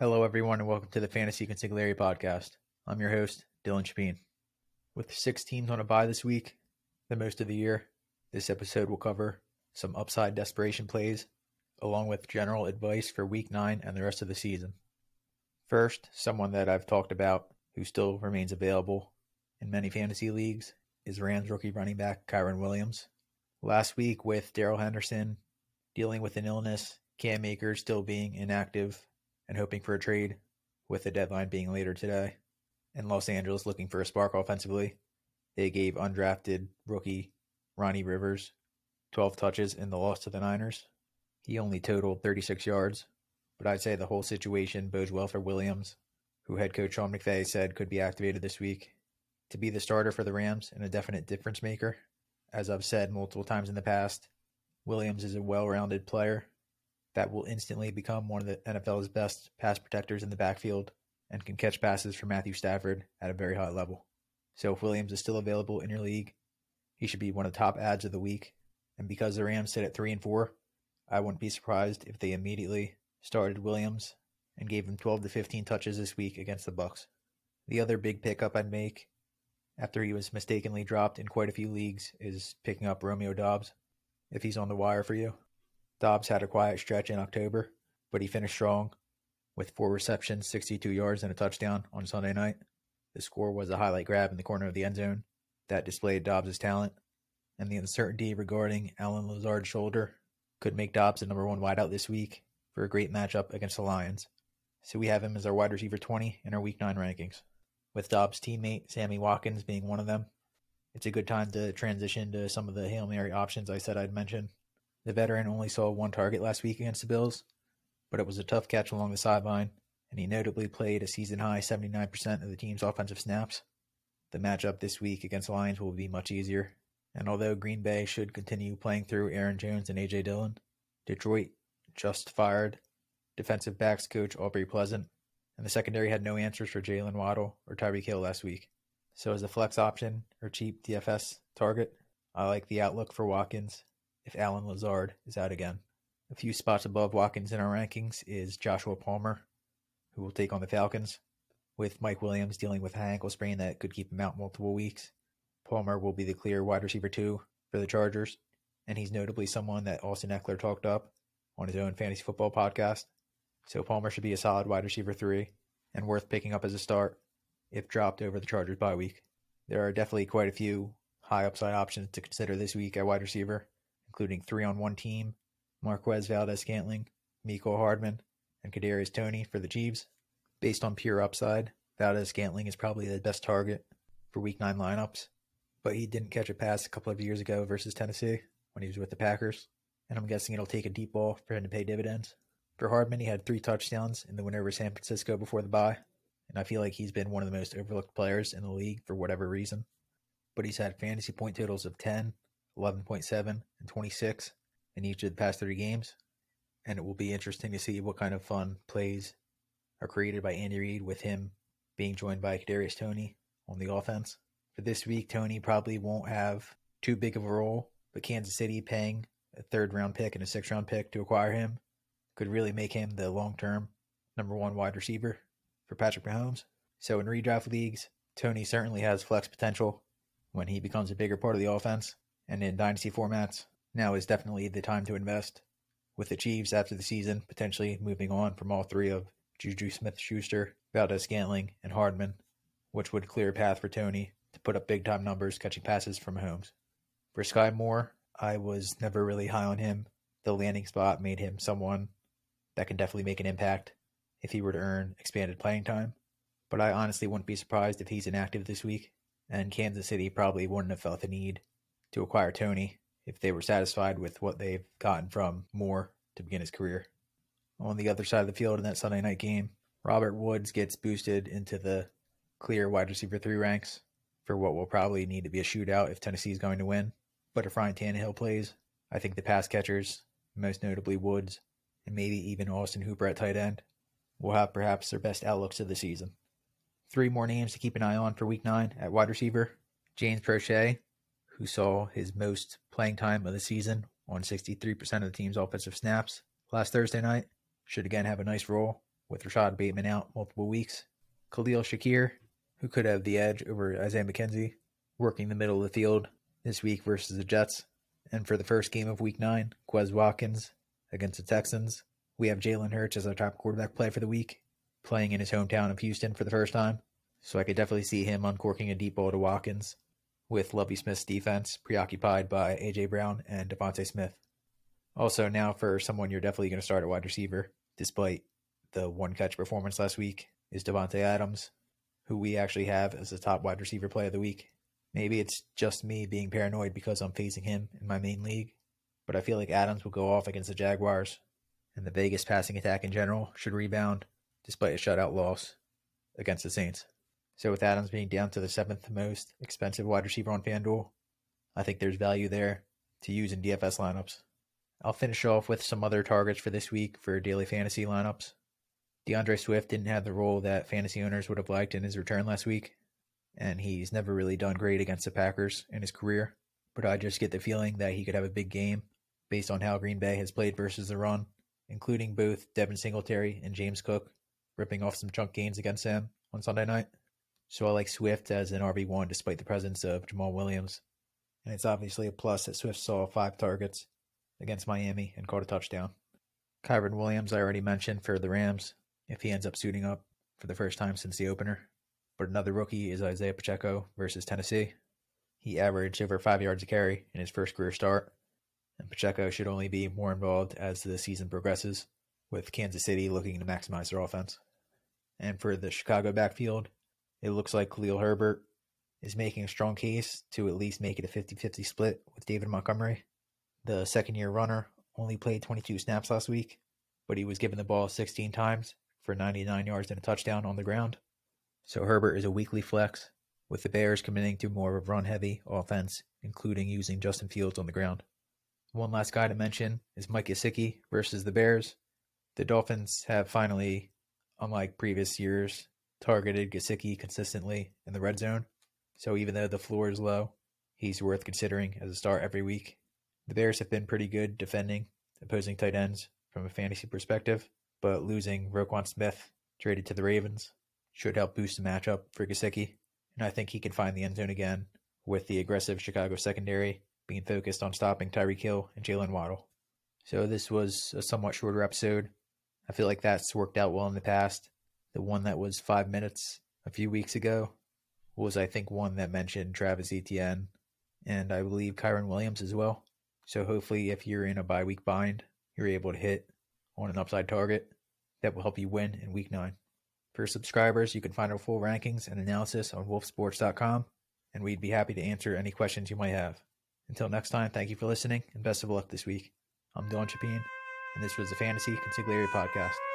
Hello, everyone, and welcome to the Fantasy Consigliere podcast. I'm your host, Dylan Chapin. With six teams on a bye this week, the most of the year, this episode will cover some upside desperation plays, along with general advice for week nine and the rest of the season. First, someone that I've talked about who still remains available in many fantasy leagues is Rams rookie running back Kyren Williams. Last week, with Darrell Henderson dealing with an illness, Cam Akers still being inactive, and hoping for a trade, with the deadline being later today, and Los Angeles looking for a spark offensively, they gave undrafted rookie Ronnie Rivers 12 touches in the loss to the Niners. He only totaled 36 yards, but I'd say the whole situation bodes well for Williams, who head coach Sean McVay said could be activated this week to be the starter for the Rams and a definite difference maker. As I've said multiple times in the past, Williams is a well rounded player that will instantly become one of the NFL's best pass protectors in the backfield and can catch passes for Matthew Stafford at a very high level. So if Williams is still available in your league, he should be one of the top adds of the week. And because the Rams sit at three and four, I wouldn't be surprised if they immediately started Williams and gave him 12 to 15 touches this week against the Bucs. The other big pickup I'd make after he was mistakenly dropped in quite a few leagues is picking up Romeo Doubs if he's on the wire for you. Doubs had a quiet stretch in October, but he finished strong with four receptions, 62 yards, and a touchdown on Sunday night. The score was a highlight grab in the corner of the end zone that displayed Doubs' talent, and the uncertainty regarding Allen Lazard's shoulder could make Doubs the number one wideout this week for a great matchup against the Lions. So we have him as our wide receiver 20 in our week 9 rankings, with Doubs' teammate Sammy Watkins being one of them. It's a good time to transition to some of the Hail Mary options I said I'd mention. The veteran only saw one target last week against the Bills, but it was a tough catch along the sideline, and he notably played a season high 79% of the team's offensive snaps. The matchup this week against the Lions will be much easier, and although Green Bay should continue playing through Aaron Jones and A.J. Dillon, Detroit just fired defensive backs coach Aubrey Pleasant, and the secondary had no answers for Jaylen Waddle or Tyreek Hill last week. So as a flex option or cheap DFS target, I like the outlook for Watkins if Allen Lazard is out again. A few spots above Watkins in our rankings is Joshua Palmer, who will take on the Falcons, with Mike Williams dealing with a high ankle sprain that could keep him out multiple weeks. Palmer will be the clear wide receiver two for the Chargers, and he's notably someone that Austin Ekeler talked up on his own fantasy football podcast. So Palmer should be a solid wide receiver three and worth picking up as a start if dropped over the Chargers bye week. There are definitely quite a few high upside options to consider this week at wide receiver, including three on one team, Marquez Valdes Scantling, Mecole Hardman, and Kadarius Toney for the Chiefs. Based on pure upside, Valdes Scantling is probably the best target for week nine lineups, but he didn't catch a pass a couple of years ago versus Tennessee when he was with the Packers, and I'm guessing it'll take a deep ball for him to pay dividends. For Hardman, he had three touchdowns in the win over San Francisco before the bye, and I feel like he's been one of the most overlooked players in the league for whatever reason. But he's had fantasy point totals of 10, 11.7, and 26 in each of the past three games. And it will be interesting to see what kind of fun plays are created by Andy Reid with him being joined by Kadarius Toney on the offense. For this week, Toney probably won't have too big of a role, but Kansas City paying a third round pick and a sixth round pick to acquire him could really make him the long term number one wide receiver for Patrick Mahomes. So in redraft leagues, Toney certainly has flex potential when he becomes a bigger part of the offense. And in dynasty formats, now is definitely the time to invest. With the Chiefs after the season potentially moving on from all three of Juju Smith Schuster, Valdes Scantling, and Hardman, which would clear a path for Toney to put up big time numbers catching passes from Mahomes. For Skyy Moore, I was never really high on him. The landing spot made him someone that can definitely make an impact if he were to earn expanded playing time. But I honestly wouldn't be surprised if he's inactive this week, and Kansas City probably wouldn't have felt the need to acquire Toney if they were satisfied with what they've gotten from Moore to begin his career. On the other side of the field in that Sunday night game, Robert Woods gets boosted into the clear wide receiver three ranks for what will probably need to be a shootout if Tennessee is going to win. But if Ryan Tannehill plays, I think the pass catchers, most notably Woods, and maybe even Austin Hooper at tight end, will have perhaps their best outlooks of the season. Three more names to keep an eye on for week nine at wide receiver James Proche, who saw his most playing time of the season on 63% of the team's offensive snaps last Thursday night, should again have a nice role with Rashod Bateman out multiple weeks. Khalil Shakir, who could have the edge over Isaiah McKenzie, working the middle of the field this week versus the Jets. And for the first game of week nine, Quez Watkins against the Texans. We have Jalen Hurts as our top quarterback play for the week, playing in his hometown of Houston for the first time. So I could definitely see him uncorking a deep ball to Watkins with Lovie Smith's defense preoccupied by A.J. Brown and DeVonta Smith. Also, now for someone you're definitely going to start at wide receiver, despite the one catch performance last week, is Davante Adams, who we actually have as the top wide receiver play of the week. Maybe it's just me being paranoid because I'm facing him in my main league, but I feel like Adams will go off against the Jaguars, and the Vegas passing attack in general should rebound despite a shutout loss against the Saints. So with Adams being down to the seventh most expensive wide receiver on FanDuel, I think there's value there to use in DFS lineups. I'll finish off with some other targets for this week for daily fantasy lineups. D'Andre Swift didn't have the role that fantasy owners would have liked in his return last week, and he's never really done great against the Packers in his career. But I just get the feeling that he could have a big game based on how Green Bay has played versus the run, including both Devin Singletary and James Cook ripping off some chunk gains against him on Sunday night. So I like Swift as an RB1 despite the presence of Jamaal Williams. And it's obviously a plus that Swift saw five targets against Miami and caught a touchdown. Kyren Williams, I already mentioned for the Rams, if he ends up suiting up for the first time since the opener. But another rookie is Isaiah Pacheco versus Tennessee. He averaged over five yards a carry in his first career start, and Pacheco should only be more involved as the season progresses, with Kansas City looking to maximize their offense. And for the Chicago backfield, it looks like Khalil Herbert is making a strong case to at least make it a 50 50 split with David Montgomery. The second year runner only played 22 snaps last week, but he was given the ball 16 times for 99 yards and a touchdown on the ground. So Herbert is a weekly flex, with the Bears committing to more of a run heavy offense, including using Justin Fields on the ground. One last guy to mention is Mike Gesicki versus the Bears. The Dolphins have finally, unlike previous years, targeted Gesicki consistently in the red zone. So even though the floor is low, he's worth considering as a star every week. The Bears have been pretty good defending opposing tight ends from a fantasy perspective, but losing Roquan Smith, traded to the Ravens, should help boost the matchup for Gesicki, and I think he can find the end zone again with the aggressive Chicago secondary being focused on stopping Tyreek Hill and Jaylen Waddle. So this was a somewhat shorter episode. I feel like that's worked out well in the past. The one that was five minutes a few weeks ago was, I think, one that mentioned Travis Etienne and I believe Kyren Williams as well. So hopefully, if you're in a bye week bind, you're able to hit on an upside target that will help you win in week nine. For subscribers, you can find our full rankings and analysis on wolfsports.com, and we'd be happy to answer any questions you might have. Until next time, thank you for listening and best of luck this week. I'm Don Chapin, and this was the Fantasy Consigliere Podcast.